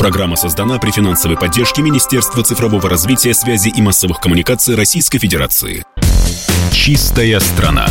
Программа создана при финансовой поддержке Министерства цифрового развития, связи и массовых коммуникаций Российской Федерации. Чистая страна.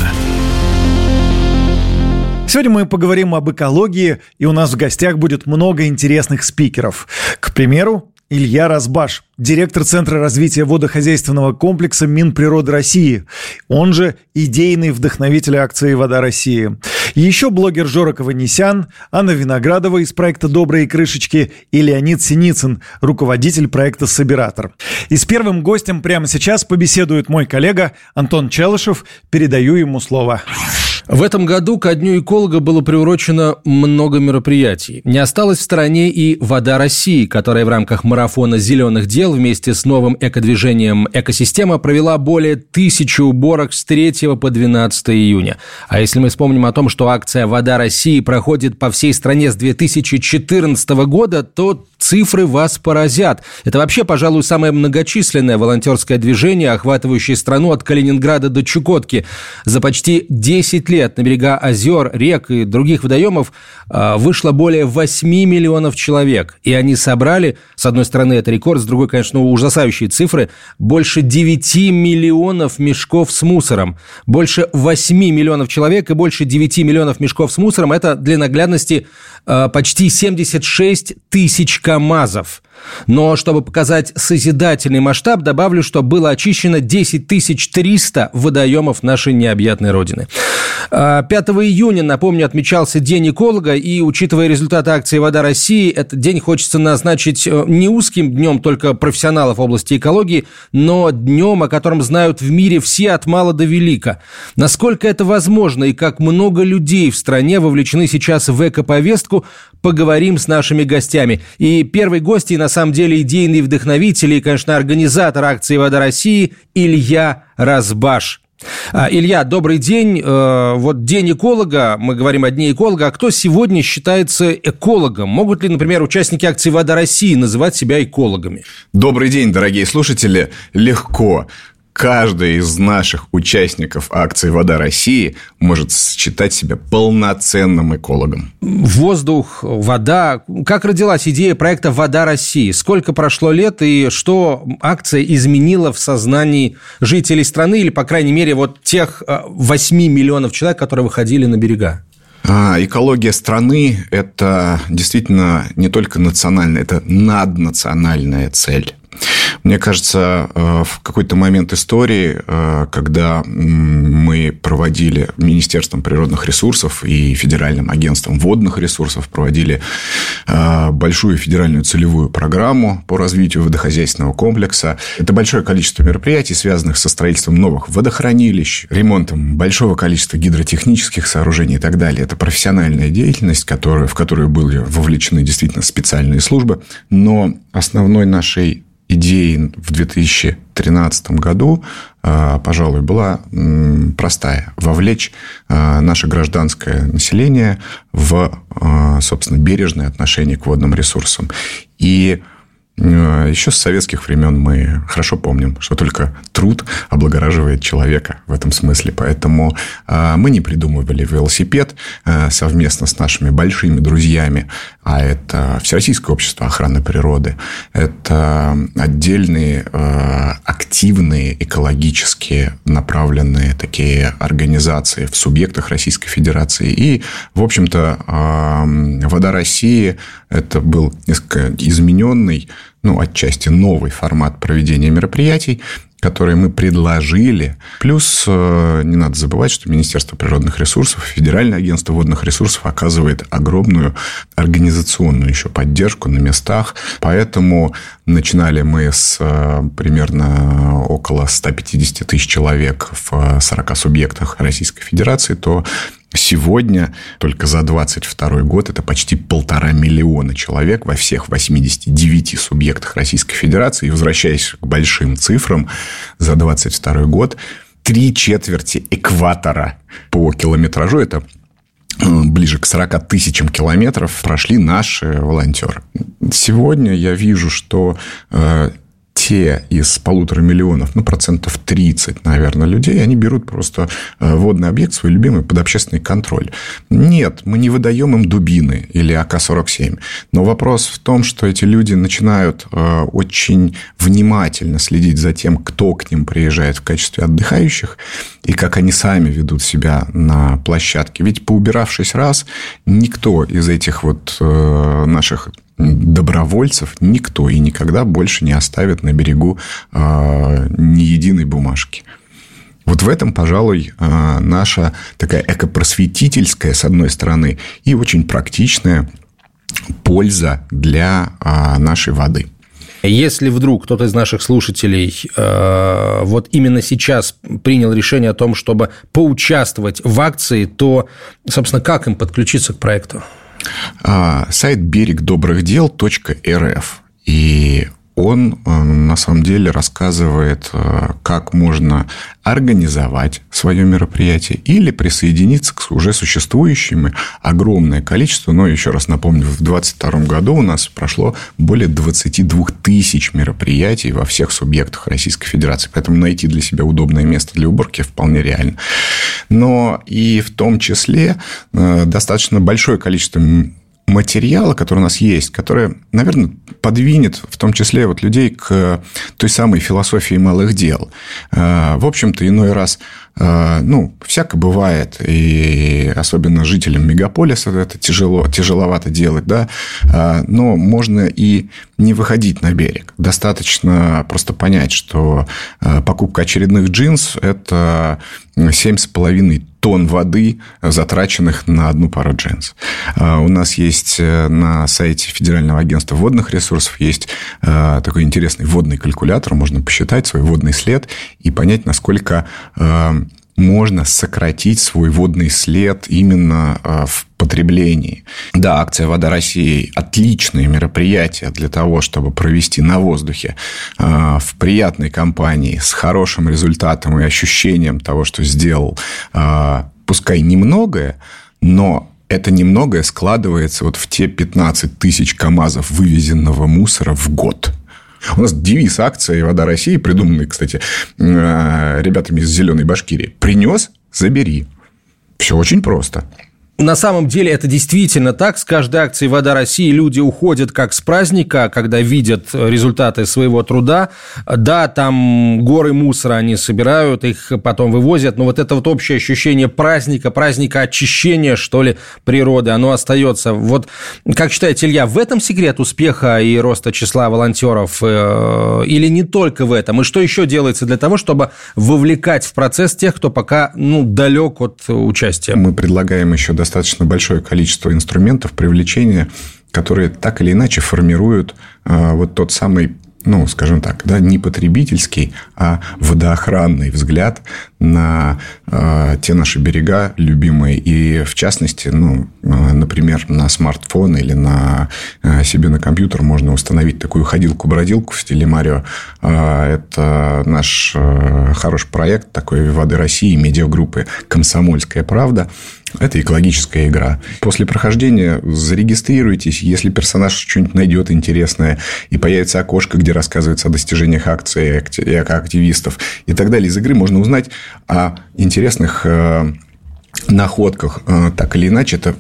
Сегодня мы поговорим об экологии, и у нас в гостях будет много интересных спикеров. К примеру, Илья Разбаш, директор Центра развития водохозяйственного комплекса Минприроды России, он же идейный вдохновитель акции «Вода России». Еще блогер Жора Каванесян, Анна Виноградова из проекта «Добрые крышечки» и Леонид Синицын, руководитель проекта «Собиратор». И с первым гостем прямо сейчас побеседует мой коллега Антон Челышев. Передаю ему слово. В этом году ко Дню эколога было приурочено много мероприятий. Не осталось в стороне и «Вода России», которая в рамках марафона «Зеленых дел» вместе с новым экодвижением «Экосистема» провела более тысячи уборок с 3 по 12 июня. А если мы вспомним о том, что акция «Вода России» проходит по всей стране с 2014 года, то цифры вас поразят. Это вообще, пожалуй, самое многочисленное волонтерское движение, охватывающее страну от Калининграда до Чукотки. За почти 10 лет лет на берега озер, рек и других водоемов а, вышло более 8 миллионов человек. И они собрали, с одной стороны, это рекорд, с другой, конечно, ужасающие цифры, больше 9 миллионов мешков с мусором. Больше 8 миллионов человек и больше 9 миллионов мешков с мусором – это для наглядности а, почти 76 тысяч КАМАЗов. Но чтобы показать созидательный масштаб, добавлю, что было очищено 10 300 водоемов нашей необъятной Родины. 5 а, июня, напомню, отмечался День эколога, и, учитывая результаты акции «Вода России», этот день хочется назначить э, не узким днем только профессионалов в области экологии, но днем, о котором знают в мире все от мала до велика. Насколько это возможно и как много людей в стране вовлечены сейчас в экоповестку, поговорим с нашими гостями. И первый гость, самом деле идейный вдохновитель, и, конечно, организатор акции «Вода России» Илья Разбаш. А, Илья, добрый день. Э, вот день эколога, мы говорим о дне эколога. А кто сегодня считается экологом? Могут ли, например, участники акции «Вода России» называть себя экологами? Добрый день, дорогие слушатели. Легко каждый из наших участников акции «Вода России» может считать себя полноценным экологом. Воздух, вода. Как родилась идея проекта «Вода России»? Сколько прошло лет и что акция изменила в сознании жителей страны или, по крайней мере, вот тех 8 а, миллионов человек, которые выходили на берега? А, экология страны – это действительно не только национальная, это наднациональная цель. Мне кажется, э, в какой-то момент истории, э, когда мы проводили Министерством природных ресурсов и Федеральным агентством водных ресурсов, проводили э, большую федеральную целевую программу по развитию водохозяйственного комплекса. Это большое количество мероприятий, связанных со строительством новых водохранилищ, ремонтом большого количества гидротехнических сооружений и так далее. Это профессиональная деятельность, которая, в которую были вовлечены действительно специальные службы. Но основной нашей идеей в 2013 году, а, пожалуй, была простая. Вовлечь а, наше гражданское население в, а, собственно, бережное отношение к водным ресурсам. И Еще с советских времен мы хорошо помним, что только труд облагораживает человека в этом смысле. Поэтому э, мы не придумывали велосипед э, совместно с нашими большими друзьями, а это Всероссийское общество охраны природы, это отдельные активные экологические направленные такие организации в субъектах Российской Федерации. И, в общем-то, «Вода России» это был несколько измененный ну, отчасти новый формат проведения мероприятий, которые мы предложили. Плюс э, не надо забывать, что Министерство природных ресурсов, Федеральное агентство водных ресурсов оказывает огромную организационную еще поддержку на местах. Поэтому начинали мы с э, примерно около 150 тысяч человек в 40 субъектах Российской Федерации, то Сегодня только за 22 год это почти полтора миллиона человек во всех 89 субъектах Российской Федерации. И возвращаясь к большим цифрам, за 22 год три четверти экватора по километражу, это э, ближе к 40 тысячам километров прошли наши волонтеры. Сегодня я вижу, что все из полутора миллионов, ну, процентов 30, наверное, людей, они берут просто э, водный объект, свой любимый, под общественный контроль. Нет, мы не выдаем им дубины или АК-47. Но вопрос в том, что эти люди начинают э, очень внимательно следить за тем, кто к ним приезжает в качестве отдыхающих, и как они сами ведут себя на площадке. Ведь поубиравшись раз, никто из этих вот э, наших добровольцев никто и никогда больше не оставит на берегу э, ни единой бумажки. Вот в этом, пожалуй, э, наша такая экопросветительская, с одной стороны, и очень практичная польза для нашей воды. Если вдруг кто-то из наших слушателей э, вот именно сейчас принял решение о том, чтобы поучаствовать в акции, то, собственно, как им подключиться к проекту? А, сайт берег добрых дел .рф. И он э, на самом деле рассказывает, э, как можно организовать свое мероприятие или присоединиться к уже существующим огромное количество. Но еще раз напомню, в 2022 году у нас прошло более 22 тысяч мероприятий во всех субъектах Российской Федерации. Поэтому найти для себя удобное место для уборки вполне реально. Но и в том числе э, достаточно большое количество материала, который у нас есть, который, наверное, подвинет в том числе вот людей к той самой философии малых дел. Э, в общем-то, иной раз э, ну, всяко бывает, и особенно жителям мегаполиса это тяжело, тяжеловато делать, да, э, но можно и не выходить на берег. Достаточно просто понять, что покупка очередных джинс – это 7,5 тонн воды, затраченных на одну пару джинс. А, у нас есть э, на сайте Федерального агентства водных ресурсов есть э, такой интересный водный калькулятор. Можно посчитать свой водный след и понять, насколько э, можно сократить свой водный след именно в потреблении. Да, акция «Вода России» – отличное мероприятие для того, чтобы провести на воздухе в приятной компании с хорошим результатом и ощущением того, что сделал пускай немногое, но это немногое складывается вот в те 15 тысяч КАМАЗов вывезенного мусора в год. У нас девиз акции «Вода России», придуманный, кстати, э, ребятами из «Зеленой Башкирии». «Принес – забери». Все очень просто на самом деле это действительно так. С каждой акцией «Вода России» люди уходят как с праздника, когда видят результаты своего труда. Да, там горы мусора они собирают, их потом вывозят, но вот это вот общее ощущение праздника, праздника очищения, что ли, природы, оно остается. Вот, как считаете, Илья, в этом секрет успеха и роста числа волонтеров э, или не только в этом? И что еще делается для того, чтобы вовлекать в процесс тех, кто пока ну, далек от участия? Мы предлагаем еще достаточно достаточно большое количество инструментов привлечения, которые так или иначе формируют э, вот тот самый ну, скажем так, да, не потребительский, а водоохранный взгляд на э, те наши берега любимые. И, в частности, ну, э, например, на смартфон или на себе на компьютер можно установить такую ходилку-бродилку в стиле Марио. Это наш хороший проект такой «Воды России» медиагруппы «Комсомольская правда», это экологическая игра. После прохождения зарегистрируйтесь, если персонаж что-нибудь найдет интересное, и появится окошко, где рассказывается о достижениях акции и активистов и так далее. Из игры можно узнать о интересных э, находках. Э, так или иначе, это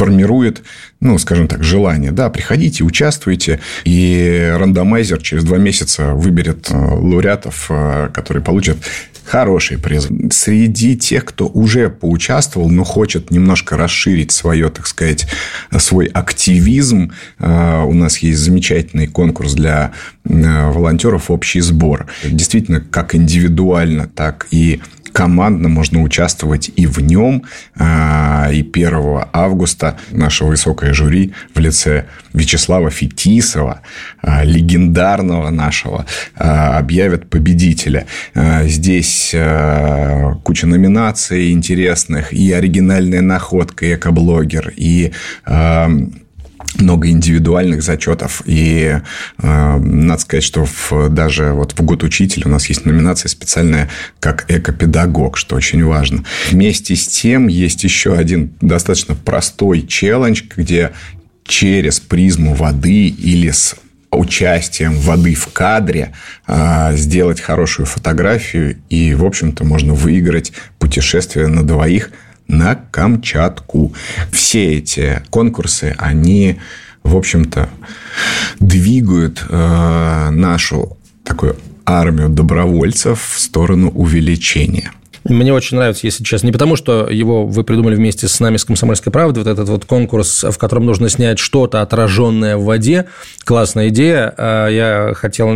формирует, ну, скажем так, желание. Да, приходите, участвуйте, и рандомайзер через два месяца выберет э, лауреатов, которые получат хороший приз. Среди тех, кто уже поучаствовал, но хочет немножко расширить свое, так сказать, свой активизм, э, у нас есть замечательный конкурс для э, волонтеров «Общий сбор». Действительно, как индивидуально, так и командно можно участвовать и в нем. А, и 1 августа наше высокое жюри в лице Вячеслава Фетисова, а, легендарного нашего, а, объявят победителя. Здесь куча номинаций интересных, и оригинальная находка, и экоблогер, и много индивидуальных зачетов. И э, надо сказать, что в, даже вот в год учителя у нас есть номинация специальная как экопедагог, что очень важно. Вместе с тем есть еще один достаточно простой челлендж, где через призму воды или с участием воды в кадре сделать хорошую фотографию. И, в общем-то, можно выиграть путешествие на двоих на Камчатку. Все эти конкурсы, они, в общем-то, двигают нашу такую армию добровольцев в сторону увеличения. Мне очень нравится, если честно, не потому, что его вы придумали вместе с нами, с «Комсомольской правдой», вот этот вот конкурс, в котором нужно снять что-то отраженное в воде. Классная идея. А, я хотел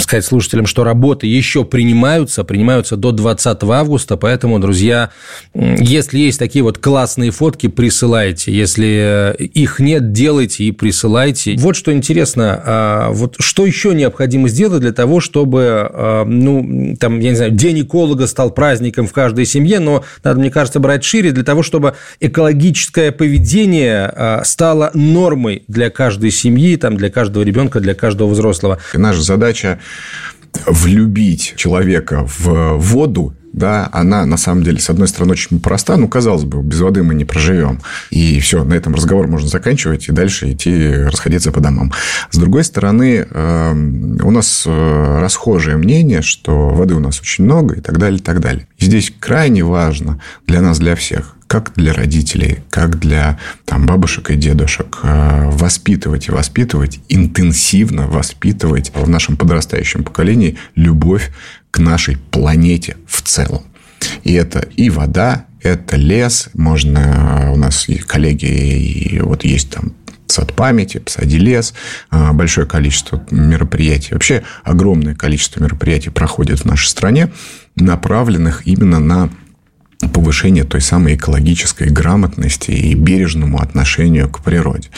сказать слушателям, что работы еще принимаются, принимаются до 20 августа, поэтому, друзья, если есть такие вот классные фотки, присылайте. Если э, их нет, делайте и присылайте. Вот что интересно, а, вот что еще необходимо сделать для того, чтобы, а, ну, там, я не знаю, день эколога стал праздником, праздником в каждой семье, но надо, мне кажется, брать шире для того, чтобы экологическое поведение а, стало нормой для каждой семьи, там, для каждого ребенка, для каждого взрослого. Наша задача влюбить человека в воду да, она на самом деле, с одной стороны, очень проста, ну, казалось бы, без воды мы не проживем. И все, на этом разговор можно заканчивать и дальше идти расходиться по домам. С другой стороны, эм, у нас э, расхожее мнение, что воды у нас очень много и так далее, и так далее. И здесь крайне важно для нас, для всех, как для родителей, как для там, бабушек и дедушек, э, воспитывать и воспитывать, интенсивно воспитывать в нашем подрастающем поколении любовь к нашей планете в целом. И это и вода, это лес. Можно... У нас и коллеги, и вот есть там сад памяти, посади лес, а, большое количество мероприятий. Вообще огромное количество мероприятий проходит в нашей стране, направленных именно на повышение той самой экологической грамотности и бережному отношению к природе.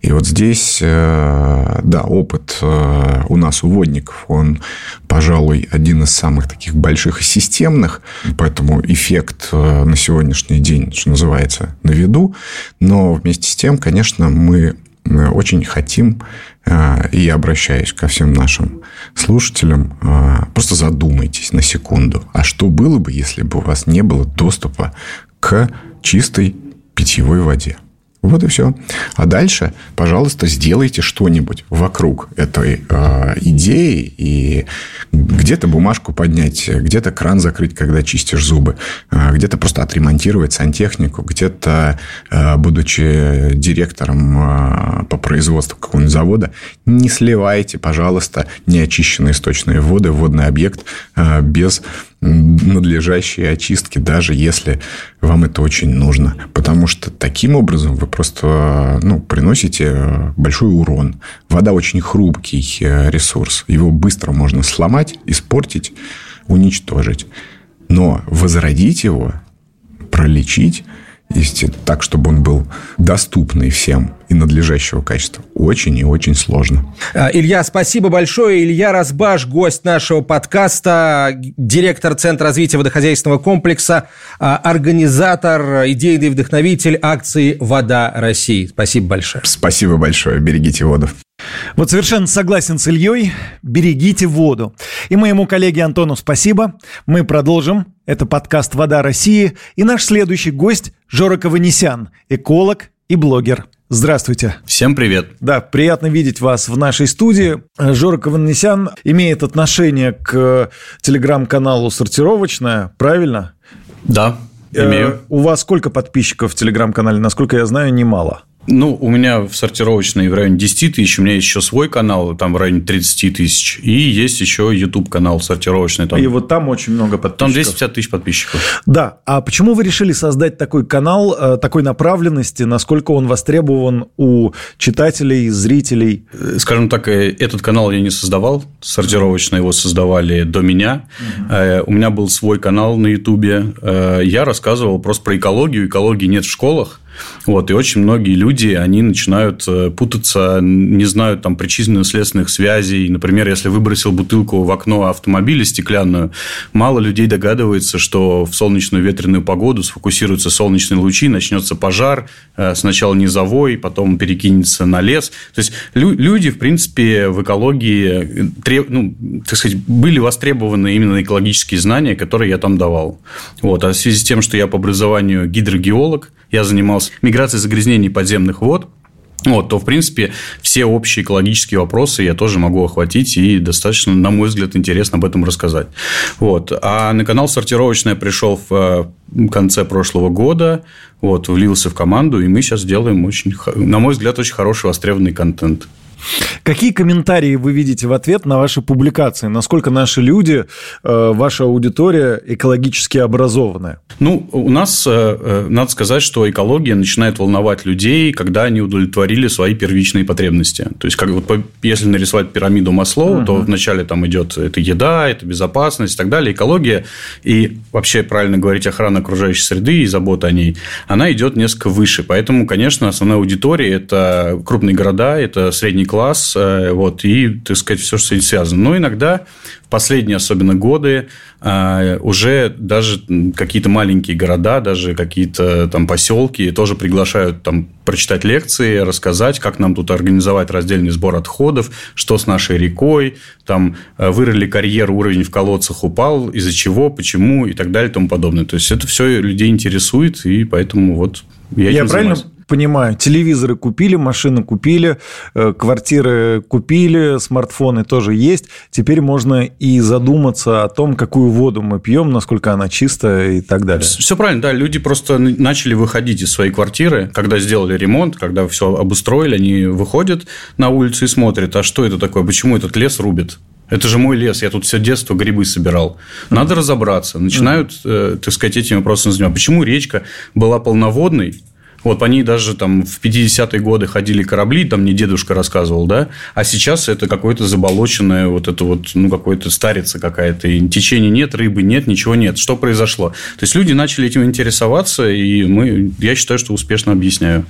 И вот здесь, э, да, опыт э, у нас у водников, он, пожалуй, один из самых таких больших и системных, поэтому эффект э, на сегодняшний день, что называется, на виду. Но вместе с тем, конечно, мы очень хотим, э, и обращаюсь ко всем нашим слушателям, э, просто задумайтесь на секунду, а что было бы, если бы у вас не было доступа к чистой питьевой воде? Вот и все. А дальше, пожалуйста, сделайте что-нибудь вокруг этой э, идеи и где-то бумажку поднять, где-то кран закрыть, когда чистишь зубы, э, где-то просто отремонтировать сантехнику, где-то, э, будучи директором э, по производству какого-нибудь завода, не сливайте, пожалуйста, неочищенные источные воды водный объект э, без надлежащей очистки, даже если вам это очень нужно. Потому что таким образом вы просто ну, приносите большой урон. Вода очень хрупкий э, ресурс. Его быстро можно сломать, испортить, уничтожить. Но возродить его, пролечить – если так, чтобы он был доступный всем и надлежащего качества, очень и очень сложно. А, Илья, спасибо большое. Илья Разбаш, гость нашего подкаста, директор Центра развития водохозяйственного комплекса, а, организатор, идейный вдохновитель акции «Вода России». Спасибо большое. Спасибо большое. Берегите воду. Вот совершенно согласен с Ильей. Берегите воду. И моему коллеге Антону спасибо. Мы продолжим. Это подкаст «Вода России». И наш следующий гость Жора Каванесян, эколог и блогер. Здравствуйте. Всем привет. Да, приятно видеть вас в нашей студии. Жора Каванесян имеет отношение к телеграм-каналу «Сортировочная», правильно? Да, э, имею. Э, у вас сколько подписчиков в телеграм-канале? Насколько я знаю, немало. Ну, у меня в сортировочной в районе 10 тысяч, у меня есть еще свой канал, там в районе 30 тысяч, и есть еще YouTube канал сортировочный. Там... И вот там очень много подписчиков. Там 250 тысяч подписчиков. Да, а почему вы решили создать такой канал, э, такой направленности, насколько он востребован у читателей, зрителей? Э, скажем так, э, этот канал я не создавал, сортировочно его создавали до меня. Угу. У меня был свой канал на YouTube, я рассказывал просто про экологию, экологии нет в школах, вот, и очень многие люди, они начинают э, путаться, не знают там причинно-следственных связей. Например, если выбросил бутылку в окно автомобиля стеклянную, мало людей догадывается, что в солнечную ветреную погоду сфокусируются солнечные лучи, начнется пожар, э, сначала низовой, потом перекинется на лес. То есть, люди, в принципе, в экологии э, ну, так сказать, были востребованы именно экологические знания, которые я там давал. Вот. А в связи с тем, что я по образованию гидрогеолог, я занимался миграцией загрязнений подземных вод. вот, то, в принципе, все общие экологические вопросы я тоже могу охватить и достаточно, на мой взгляд, интересно об этом рассказать. Вот. А на канал «Сортировочная» пришел в э, конце прошлого года, вот, влился в команду, и мы сейчас делаем очень, на мой взгляд, очень хороший востребованный контент. Какие комментарии вы видите в ответ на ваши публикации? Насколько наши люди, э, ваша аудитория экологически образованная? Ну, у нас, э, э, надо сказать, что экология начинает волновать людей, когда они удовлетворили свои первичные потребности. То есть, как вот если нарисовать пирамиду Маслоу, uh-huh. то вначале там идет это еда, это безопасность и так далее. Экология и вообще, правильно говорить, охрана окружающей среды и забота о ней, она идет несколько выше. Поэтому, конечно, основная аудитория – это крупные города, это средний класс, э, вот, и, так сказать, все, что с этим связано. Но иногда в последние особенно годы э, уже даже какие-то маленькие города, даже какие-то там поселки тоже приглашают там прочитать лекции, рассказать, как нам тут организовать раздельный сбор отходов, что с нашей рекой, там э, вырыли карьер, уровень в колодцах упал, из-за чего, почему и так далее и тому подобное. То есть это все людей интересует, и поэтому вот я, я правильно понимаю, телевизоры купили, машины купили, э, квартиры купили, смартфоны тоже есть. Теперь можно и задуматься о том, какую воду мы пьем, насколько она чистая и так далее. Все правильно, да. Люди просто начали выходить из своей квартиры, когда сделали ремонт, когда все обустроили, они выходят на улицу и смотрят, а что это такое, почему этот лес рубит? Это же мой лес, я тут все детство грибы собирал. Надо разобраться. Начинают, э, так сказать, этим вопросом заниматься. Почему речка была полноводной, вот по ней даже там в 50-е годы ходили корабли, там мне дедушка рассказывал, да, а сейчас это какое-то заболоченное, вот это вот, ну, какое-то старица какая-то, и течения нет, рыбы нет, ничего нет. Что произошло? То есть, люди начали этим интересоваться, и мы, я считаю, что успешно объясняю.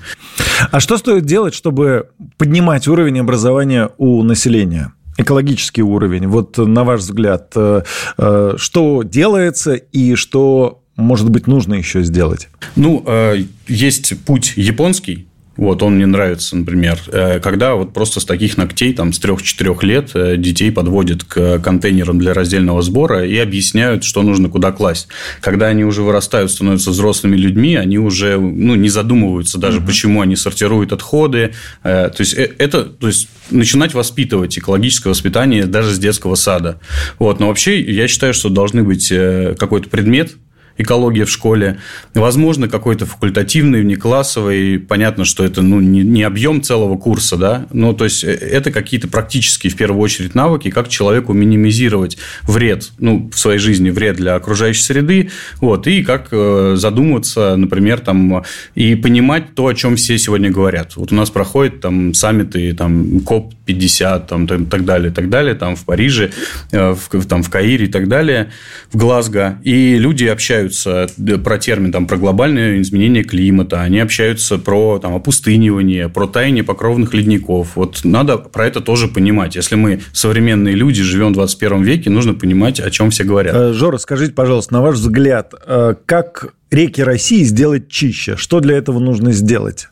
А что стоит делать, чтобы поднимать уровень образования у населения? экологический уровень. Вот на ваш взгляд, э, э, что делается и что может быть, нужно еще сделать? Ну, э, есть путь японский, вот, он мне нравится, например, э, когда вот просто с таких ногтей, там, с 3-4 лет э, детей подводят к контейнерам для раздельного сбора и объясняют, что нужно куда класть. Когда они уже вырастают, становятся взрослыми людьми, они уже ну, не задумываются даже, угу. почему они сортируют отходы. То есть, это то есть, начинать воспитывать экологическое воспитание даже с детского сада. Вот. Но вообще, я считаю, что должны быть какой-то предмет, экология в школе. Возможно, какой-то факультативный, внеклассовый. Понятно, что это ну, не, не объем целого курса, да. Ну, то есть, э, это какие-то практические, в первую очередь, навыки, как человеку минимизировать вред, ну, в своей жизни, вред для окружающей среды, вот, и как э, задумываться, например, там, и понимать то, о чем все сегодня говорят. Вот у нас проходят там саммиты, там, КОП-50, там, так далее, так далее, там, в Париже, э, в, там, в Каире и так далее, в Глазго, и люди общаются общаются про термин, там, про глобальное изменение климата, они общаются про там, опустынивание, про таяние покровных ледников. Вот надо про это тоже понимать. Если мы современные люди, живем в 21 веке, нужно понимать, о чем все говорят. Э, Жора, скажите, пожалуйста, на ваш взгляд, э, как реки России сделать чище? Что для этого нужно сделать?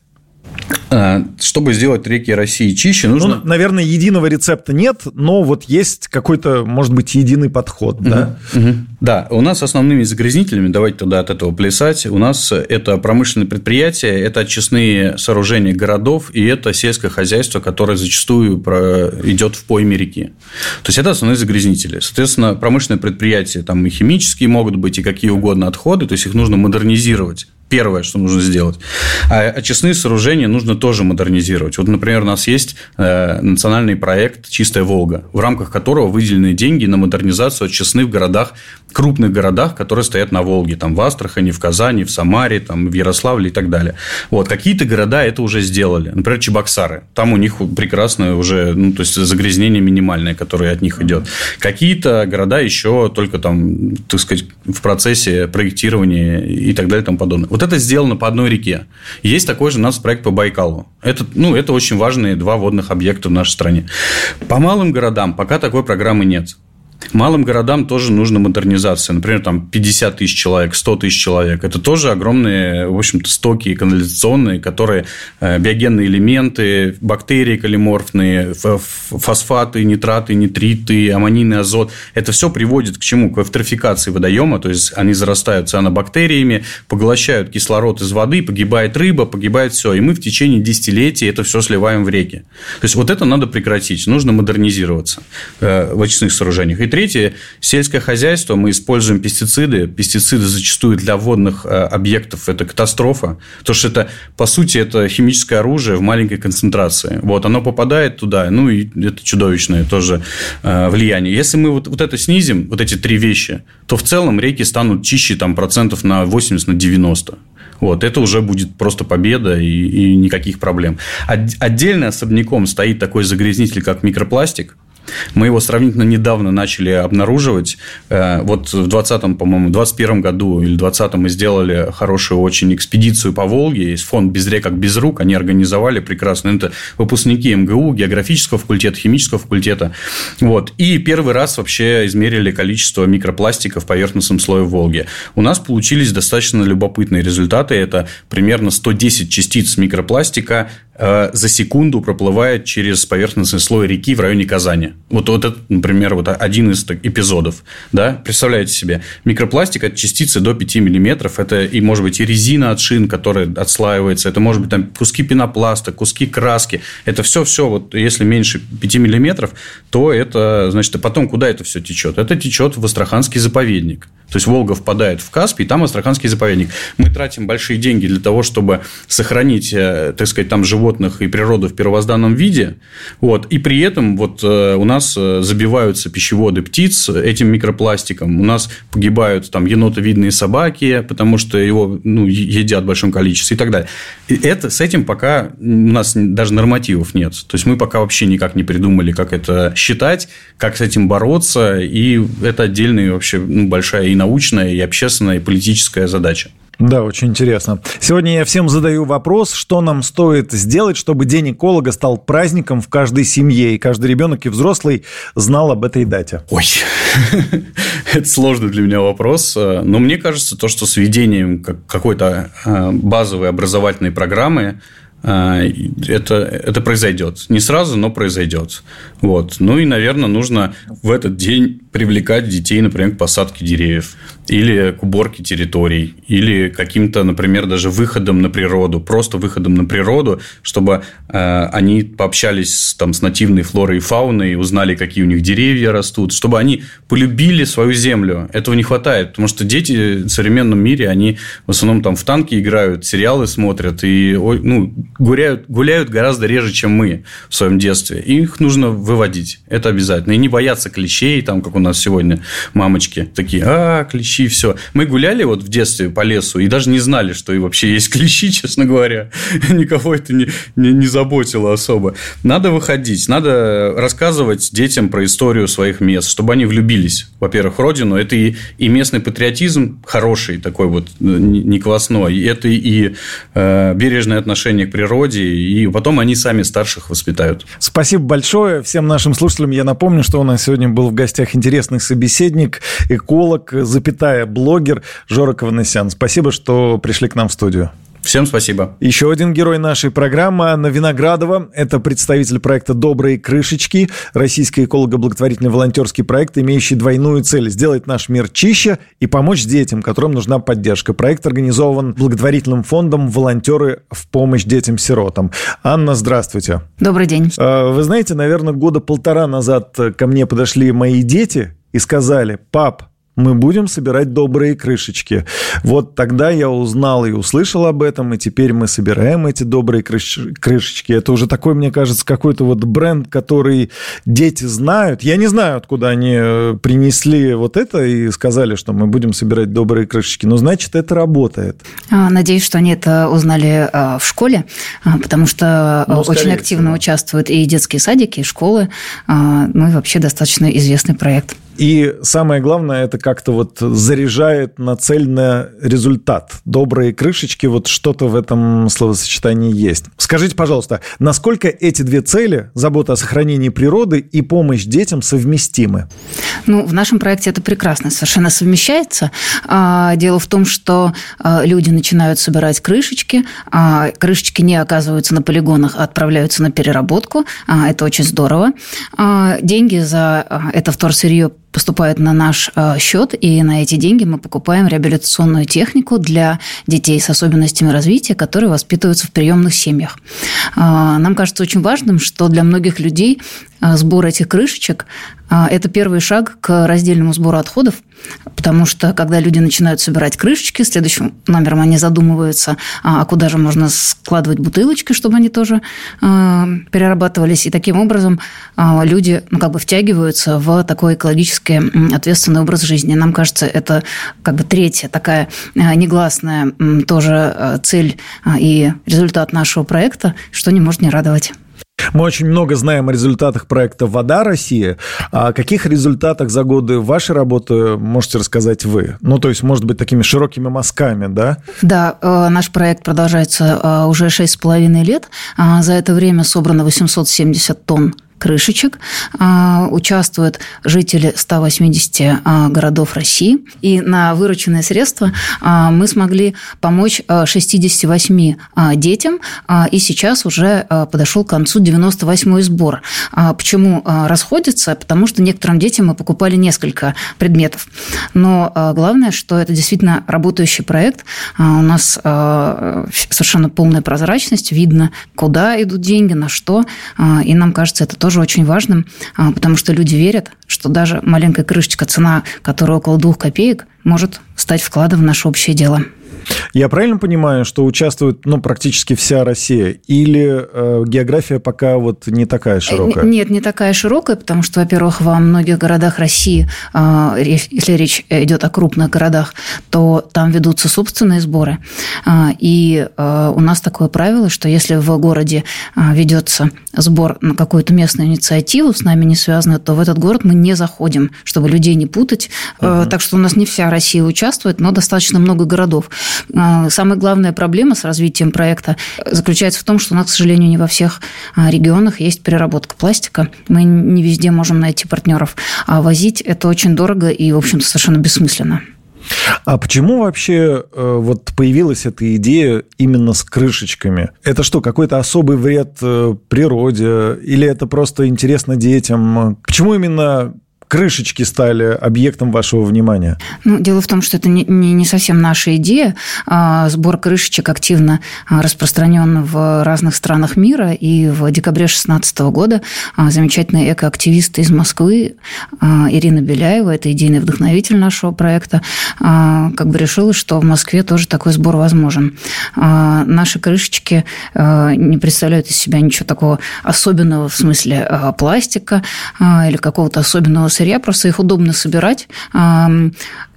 А, чтобы сделать реки России чище, нужно... Ну, наверное, единого рецепта нет, но вот есть какой-то, может быть, единый подход, угу, да? Угу. Да, у нас основными загрязнителями, давайте тогда от этого плясать, у нас это промышленные предприятия, это очистные сооружения городов, и это сельское хозяйство, которое зачастую идет в пойме реки. То есть, это основные загрязнители. Соответственно, промышленные предприятия, там и химические могут быть, и какие угодно отходы, то есть, их нужно модернизировать первое, что нужно сделать. А очистные сооружения нужно тоже модернизировать. Вот, например, у нас есть э, национальный проект «Чистая Волга», в рамках которого выделены деньги на модернизацию очистных в городах, крупных городах, которые стоят на Волге, там в Астрахани, в Казани, в Самаре, там в Ярославле и так далее. Вот какие-то города это уже сделали, например, Чебоксары, там у них прекрасное уже, ну то есть загрязнение минимальное, которое от них идет. Какие-то города еще только там, так сказать, в процессе проектирования и так далее и тому подобное. Вот это сделано по одной реке. Есть такой же у нас проект по Байкалу. Это, ну, это очень важные два водных объекта в нашей стране. По малым городам пока такой программы нет. Малым городам тоже нужна модернизация. Например, там 50 тысяч человек, 100 тысяч человек. Это тоже огромные, в общем-то, стоки канализационные, которые э, биогенные элементы, бактерии калиморфные, фосфаты, нитраты, нитриты, аммонийный азот. Это все приводит к чему? К эвтрофикации водоема, то есть они зарастают цианобактериями, поглощают кислород из воды, погибает рыба, погибает все. И мы в течение десятилетий это все сливаем в реки. То есть вот это надо прекратить. Нужно модернизироваться э, в очистных сооружениях. И третье, сельское хозяйство, мы используем пестициды. Пестициды зачастую для водных э, объектов – это катастрофа, потому что это, по сути, это химическое оружие в маленькой концентрации. Вот, оно попадает туда, ну, и это чудовищное тоже э, влияние. Если мы вот, вот это снизим, вот эти три вещи, то в целом реки станут чище там, процентов на 80, на 90. Вот, это уже будет просто победа и, и никаких проблем. Отдельно особняком стоит такой загрязнитель, как микропластик. Мы его сравнительно недавно начали обнаруживать. Э, вот в 20 по-моему, 21 году или 20 мы сделали хорошую очень экспедицию по Волге. Есть фонд «Без рек, как без рук». Они организовали прекрасно. Это выпускники МГУ, географического факультета, химического факультета. Вот. И первый раз вообще измерили количество микропластика в поверхностном слое Волги. У нас получились достаточно любопытные результаты. Это примерно 110 частиц микропластика за секунду проплывает через поверхностный слой реки в районе Казани. Вот, вот это, например, вот один из эпизодов. Да? Представляете себе, микропластик от частицы до 5 миллиметров. Это и может быть и резина от шин, которая отслаивается. Это может быть там куски пенопласта, куски краски. Это все-все, вот если меньше 5 миллиметров, то это, значит, а потом куда это все течет? Это течет в Астраханский заповедник. То есть Волга впадает в Каспий, там Астраханский заповедник. Мы тратим большие деньги для того, чтобы сохранить, э, так сказать, там животных и природу в первозданном виде. Вот. И при этом вот э, у нас э, забиваются пищеводы птиц этим микропластиком. У нас погибают там енотовидные собаки, потому что его ну, едят в большом количестве и так далее. И это, с этим пока у нас даже нормативов нет. То есть мы пока вообще никак не придумали, как это считать, как с этим бороться. И это отдельная вообще ну, большая и научная, и общественная, и политическая задача. Да, очень интересно. Сегодня я всем задаю вопрос, что нам стоит сделать, чтобы День эколога стал праздником в каждой семье, и каждый ребенок и взрослый знал об этой дате. Ой, это сложный для меня вопрос. Но мне кажется, то, что с введением какой-то а, базовой образовательной программы это, это произойдет. Не сразу, но произойдет. Вот. Ну и, наверное, нужно в этот день привлекать детей, например, к посадке деревьев или к уборке территорий, или каким-то, например, даже выходом на природу, просто выходом на природу, чтобы э, они пообщались там, с нативной флорой и фауной, узнали, какие у них деревья растут, чтобы они полюбили свою землю. Этого не хватает, потому что дети в современном мире, они в основном там в танки играют, сериалы смотрят и ну, гуляют, гуляют гораздо реже, чем мы в своем детстве. И их нужно выводить. Это обязательно. И не бояться клещей, там, как у нас сегодня мамочки такие, а, клещи, все. Мы гуляли вот в детстве по лесу и даже не знали, что и вообще есть клещи, честно говоря. Никого это не, не, не заботило особо. Надо выходить, надо рассказывать детям про историю своих мест, чтобы они влюбились, во-первых, в родину. Это и, и местный патриотизм хороший, такой вот не квасной. Это и э, бережное отношение к природе, и потом они сами старших воспитают. Спасибо большое всем нашим слушателям. Я напомню, что у нас сегодня был в гостях интересный собеседник, эколог, запятая блогер Жора Каванесян. Спасибо, что пришли к нам в студию. Всем спасибо. Еще один герой нашей программы Анна Виноградова. Это представитель проекта «Добрые крышечки», российский эколого-благотворительный волонтерский проект, имеющий двойную цель – сделать наш мир чище и помочь детям, которым нужна поддержка. Проект организован благотворительным фондом «Волонтеры в помощь детям-сиротам». Анна, здравствуйте. Добрый день. А, вы знаете, наверное, года полтора назад ко мне подошли мои дети и сказали, пап, мы будем собирать добрые крышечки. Вот тогда я узнал и услышал об этом, и теперь мы собираем эти добрые крыш- крышечки. Это уже такой, мне кажется, какой-то вот бренд, который дети знают. Я не знаю, откуда они э, принесли вот это и сказали, что мы будем собирать добрые крышечки, но значит, это работает. А, надеюсь, что они это узнали а, в школе, а, потому что ну, очень активно всего. участвуют и детские садики, и школы, ну и вообще достаточно известный проект. И самое главное, это как-то вот заряжает на цель на результат. Добрые крышечки, вот что-то в этом словосочетании есть. Скажите, пожалуйста, насколько эти две цели, забота о сохранении природы и помощь детям, совместимы? Ну, в нашем проекте это прекрасно совершенно совмещается. А, дело в том, что а, люди начинают собирать крышечки, а, крышечки не оказываются на полигонах, а отправляются на переработку. Это очень здорово. Деньги за это вторсырье поступают на наш э, счет, и на эти деньги мы покупаем реабилитационную технику для детей с особенностями развития, которые воспитываются в приемных семьях. Э, нам кажется очень важным, что для многих людей сбор этих крышечек – это первый шаг к раздельному сбору отходов, потому что когда люди начинают собирать крышечки, следующим номером они задумываются, а куда же можно складывать бутылочки, чтобы они тоже перерабатывались, и таким образом люди ну, как бы втягиваются в такой экологически ответственный образ жизни. Нам кажется, это как бы третья такая э, негласная тоже э, цель э, и результат нашего проекта, что не может не радовать. Мы очень много знаем о результатах проекта «Вода России». О каких результатах за годы вашей работы можете рассказать вы? Ну, то есть, может быть, такими широкими мазками, да? Да, наш проект продолжается уже 6,5 лет. А за это время собрано 870 тонн крышечек. А, участвуют жители 180 а, городов России. И на вырученные средства а, мы смогли помочь 68 детям. И сейчас уже подошел к концу 98-й сбор. Почему расходится? Потому что некоторым детям мы покупали несколько предметов. Но главное, что это действительно работающий проект. У нас совершенно полная прозрачность. Видно, куда идут деньги, на что. И нам кажется, это тоже тоже очень важным, а, потому что люди верят, что даже маленькая крышечка, цена которая около двух копеек, может стать вкладом в наше общее дело. Я правильно понимаю, что участвует ну, практически вся Россия? Или э, география пока вот не такая широкая? Нет, не такая широкая, потому что, во-первых, во многих городах России, э, если речь идет о крупных городах, то там ведутся собственные сборы. Э, и э, у нас такое правило, что если в городе э, ведется сбор на какую-то местную инициативу, с нами не связанную, то в этот город мы не заходим, чтобы людей не путать. Угу. Так что у нас не вся Россия участвует, но достаточно много городов. А, самая главная проблема с развитием проекта заключается в том, что у нас, к сожалению, не во всех а, регионах есть переработка пластика. Мы не везде можем найти партнеров. А возить это очень дорого и, в общем-то, совершенно бессмысленно. А почему вообще э, вот появилась эта идея именно с крышечками? Это что, какой-то особый вред э, природе? Или это просто интересно детям? Почему именно крышечки стали объектом вашего внимания? Ну, дело в том, что это не, не, совсем наша идея. А, сбор крышечек активно а, распространен в разных странах мира. И в декабре 2016 года а, замечательная экоактивист из Москвы Ирина Беляева, это идейный вдохновитель нашего проекта, как бы решила, что в Москве тоже такой сбор возможен. Наши крышечки не представляют из себя ничего такого особенного в смысле пластика или какого-то особенного средства сырья, просто их удобно собирать.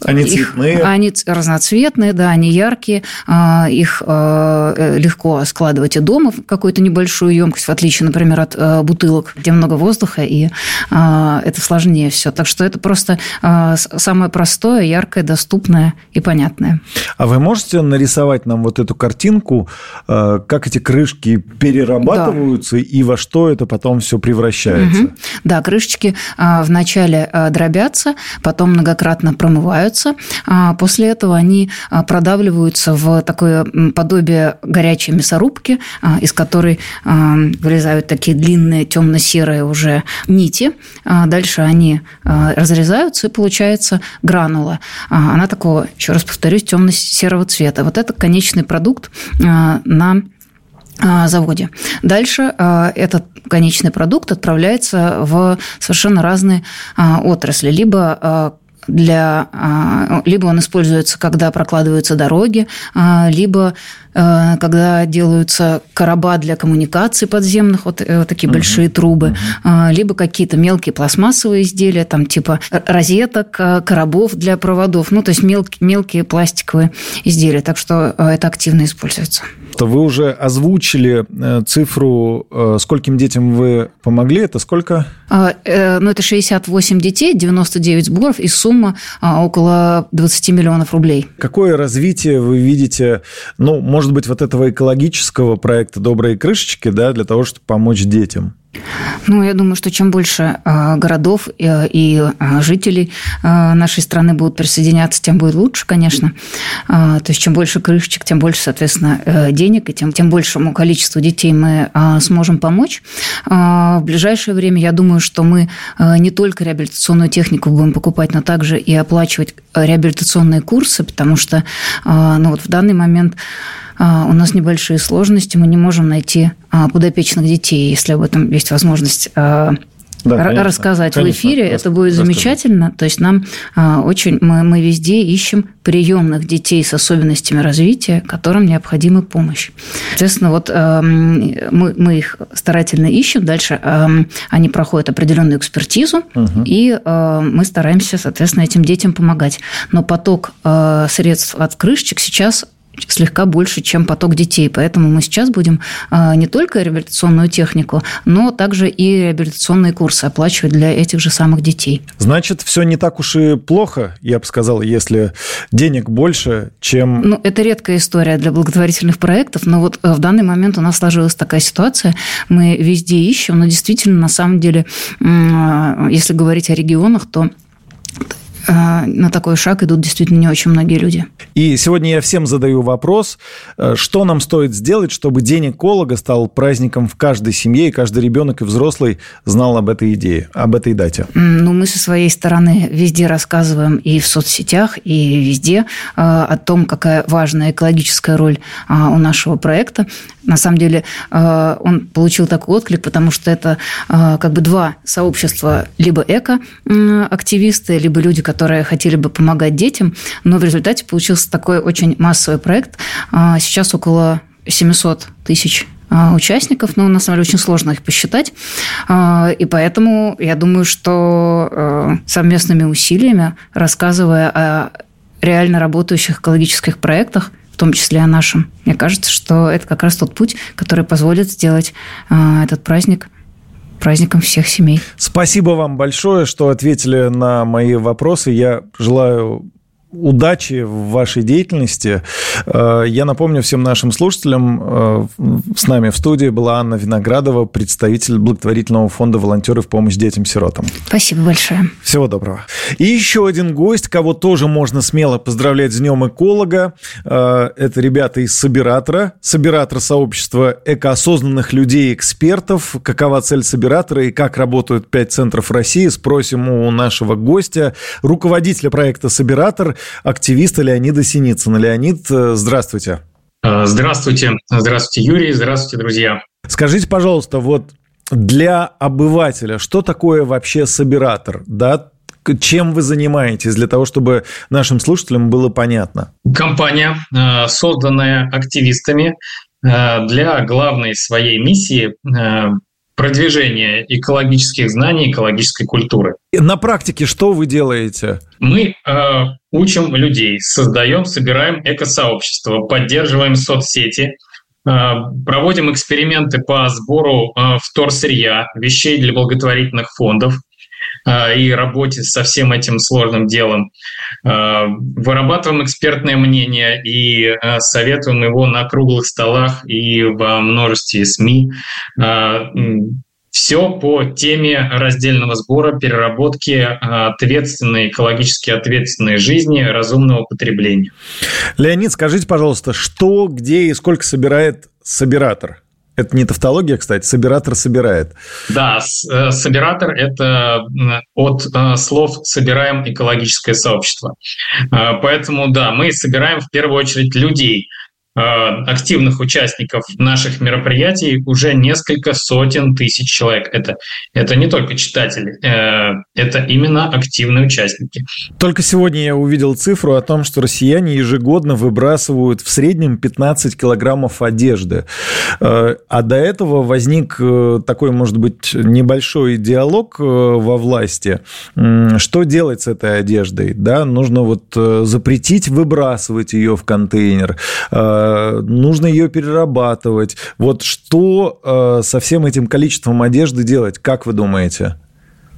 Они их, цветные? Они разноцветные, да, они яркие, а, их а, легко складывать и дома в какую-то небольшую емкость, в отличие, например, от а, бутылок, где много воздуха, и это сложнее все. Так что это просто самое простое, яркое, доступное и понятное. А вы можете нарисовать нам вот эту картинку, как эти крышки перерабатываются да. и во что это потом все превращается? Угу. Да, крышечки вначале э, дробятся, потом многократно промываются. А после этого они э, продавливаются в такое подобие горячей мясорубки, э, из которой вылезают такие длинные темно-серые уже нити. А дальше они разрезаются, и получается гранула. Она такого, еще раз повторюсь, темно-серого цвета. Вот это конечный продукт на заводе. Дальше этот конечный продукт отправляется в совершенно разные отрасли. Либо для, либо он используется, когда прокладываются дороги, либо Э, когда делаются короба для коммуникаций подземных, вот, э, вот такие uh-huh. большие трубы, uh-huh. либо какие-то мелкие пластмассовые изделия, там типа розеток, коробов для проводов, ну, то есть мелкие, мелкие пластиковые изделия. Так что это активно используется. То вы уже озвучили цифру, скольким детям вы помогли, это сколько? Ну, это 68 детей, 99 сборов и сумма около 20 миллионов рублей. Какое развитие вы видите, ну, может быть, вот этого экологического проекта «Добрые крышечки», да, для того, чтобы помочь детям? Ну, я думаю, что чем больше э, городов э, и э, жителей нашей страны будут присоединяться, тем будет лучше, конечно. То есть, чем больше крышечек, тем больше, соответственно, денег, и тем, тем большему количеству детей мы сможем помочь. В ближайшее время, я думаю, что мы не только реабилитационную технику будем покупать, но также и оплачивать реабилитационные курсы, потому что ну, вот в данный момент у нас небольшие сложности, мы не можем найти а, подопечных детей, если об этом есть возможность а, да, конечно, рассказать конечно, в эфире. Это будет расскажи. замечательно. То есть нам очень мы, мы везде ищем приемных детей с особенностями развития, которым необходима помощь. Соответственно, вот мы, мы их старательно ищем. Дальше они проходят определенную экспертизу, угу. и мы стараемся, соответственно, этим детям помогать. Но поток средств от крышечек сейчас слегка больше, чем поток детей. Поэтому мы сейчас будем а, не только реабилитационную технику, но также и реабилитационные курсы оплачивать для этих же самых детей. Значит, все не так уж и плохо, я бы сказал, если денег больше, чем... Ну, это редкая история для благотворительных проектов, но вот э, в данный момент у нас сложилась такая ситуация, мы везде ищем, но действительно, на самом деле, если говорить о регионах, то а, на такой шаг идут действительно не очень многие люди. И сегодня я всем задаю вопрос, э, что нам стоит сделать, чтобы День эколога стал праздником в каждой семье, и каждый ребенок и взрослый знал об этой идее, об этой дате? Ну, мы со своей стороны везде рассказываем и в соцсетях, и везде э, о том, какая важная экологическая роль у нашего проекта. На самом деле э, он получил такой отклик, потому что это как бы два сообщества, либо эко-активисты, либо люди, которые которые хотели бы помогать детям, но в результате получился такой очень массовый проект. А, сейчас около 700 тысяч а, участников, но на самом деле очень сложно их посчитать. А, и поэтому я думаю, что совместными усилиями, рассказывая о реально работающих экологических проектах, в том числе о нашем. Мне кажется, что это как раз тот путь, который позволит сделать этот праздник праздником всех семей. Спасибо вам большое, что ответили на мои вопросы. Я желаю удачи в вашей деятельности. Э, я напомню всем нашим слушателям, э, с нами в студии была Анна Виноградова, представитель благотворительного фонда «Волонтеры в помощь детям-сиротам». Спасибо большое. Всего доброго. И еще один гость, кого тоже можно смело поздравлять с Днем эколога. Э, это ребята из Собиратора, Собиратор сообщества экоосознанных людей-экспертов. Какова цель Собиратора и как работают пять центров России, спросим у нашего гостя, руководителя проекта Собиратор активиста Леонида Синицына. Леонид, э, здравствуйте. Э, здравствуйте. Здравствуйте, Юрий. Здравствуйте, друзья. Скажите, пожалуйста, вот для обывателя, что такое вообще собиратор? Да, чем вы занимаетесь, для того, чтобы нашим слушателям было понятно? Компания, э, созданная активистами для главной своей миссии продвижения экологических знаний, экологической культуры. На практике что вы делаете? Мы э, учим людей, создаем, собираем экосообщество, поддерживаем соцсети, э, проводим эксперименты по сбору э, вторсырья, вещей для благотворительных фондов и работе со всем этим сложным делом. Э, вырабатываем экспертное мнение и э, советуем его на круглых столах и во множестве СМИ. Все по теме раздельного сбора, переработки ответственной, экологически ответственной жизни, разумного потребления. Леонид, скажите, пожалуйста, что, где и сколько собирает собиратор? Это не тавтология, кстати, собиратор собирает. Да, э, собиратор – это от э, слов «собираем экологическое сообщество». Э, поэтому, да, мы собираем в первую очередь людей – активных участников наших мероприятий уже несколько сотен тысяч человек. Это, это не только читатели, э, это именно активные участники. Только сегодня я увидел цифру о том, что россияне ежегодно выбрасывают в среднем 15 килограммов одежды. Э, а до этого возник такой, может быть, небольшой диалог во власти. Что делать с этой одеждой? Да, нужно вот запретить выбрасывать ее в контейнер Э, нужно ее перерабатывать. Вот что э, со всем этим количеством одежды делать, как вы думаете?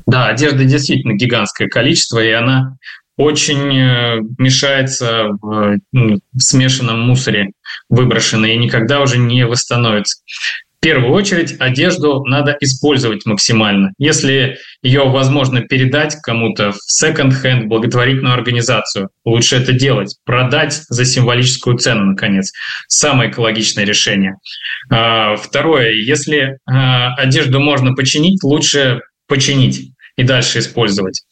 Да, одежды действительно гигантское количество, и она очень э, мешается в смешанном мусоре выброшенной и никогда уже не восстановится. Первую очередь одежду надо использовать максимально. Если ее возможно передать кому-то в секонд-хенд, благотворительную организацию, лучше это делать. Продать за символическую цену, наконец. Самое экологичное решение. А, второе, если а, одежду можно починить, лучше починить и дальше использовать.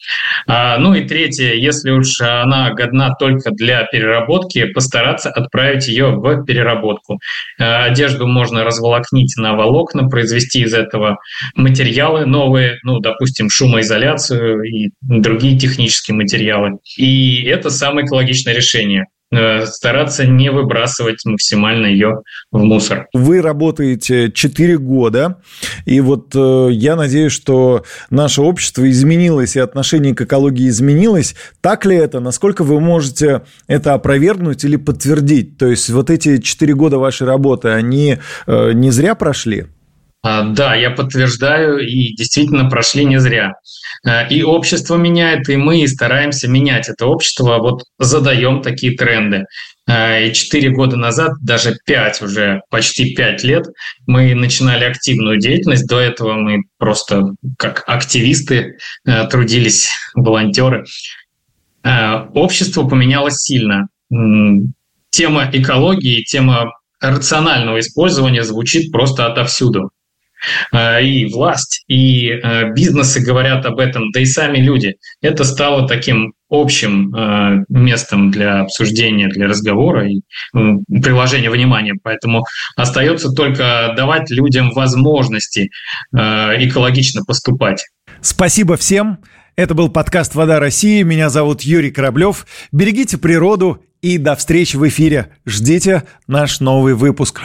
А, ну и третье, если уж она годна только для переработки, постараться отправить ее в переработку. А, одежду можно разволокнить на волокна, произвести из этого материалы новые, ну, допустим, шумоизоляцию и другие технические материалы. И это самое экологичное решение. Э, стараться не выбрасывать максимально ее в мусор. Вы работаете 4 года, и вот э, я надеюсь, что наше общество изменилось и отношение к экологии изменилось. Так ли это? Насколько вы можете это опровергнуть или подтвердить? То есть вот эти 4 года вашей работы, они э, не зря прошли? А, да, я подтверждаю, и действительно прошли не зря. А, и общество меняет, и мы стараемся менять это общество, вот задаем такие тренды. А, и четыре года назад, даже пять уже, почти пять лет, мы начинали активную деятельность. До этого мы просто как активисты трудились, волонтеры. Общество поменялось сильно. Тема экологии, тема рационального использования звучит просто отовсюду. Э, и власть, и э, бизнесы говорят об этом, да и сами люди. Это стало таким общим э, местом для обсуждения, для разговора и приложения внимания. Поэтому остается только давать людям возможности экологично поступать. Спасибо всем. Это был подкаст «Вода России». Меня зовут Юрий Кораблев. Берегите природу и до встречи в эфире. Ждите наш новый выпуск.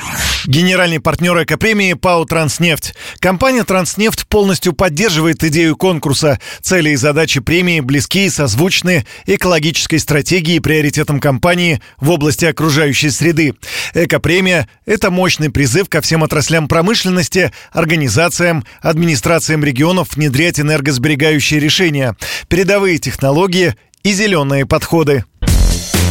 Генеральный партнер экопремии ПАО «Транснефть». Компания «Транснефть» полностью поддерживает идею конкурса. Цели и задачи премии близки и созвучны экологической стратегии и приоритетам компании в области окружающей среды. Экопремия – это мощный призыв ко всем отраслям промышленности, организациям, администрациям регионов внедрять энергосберегающие решения, передовые технологии и зеленые подходы.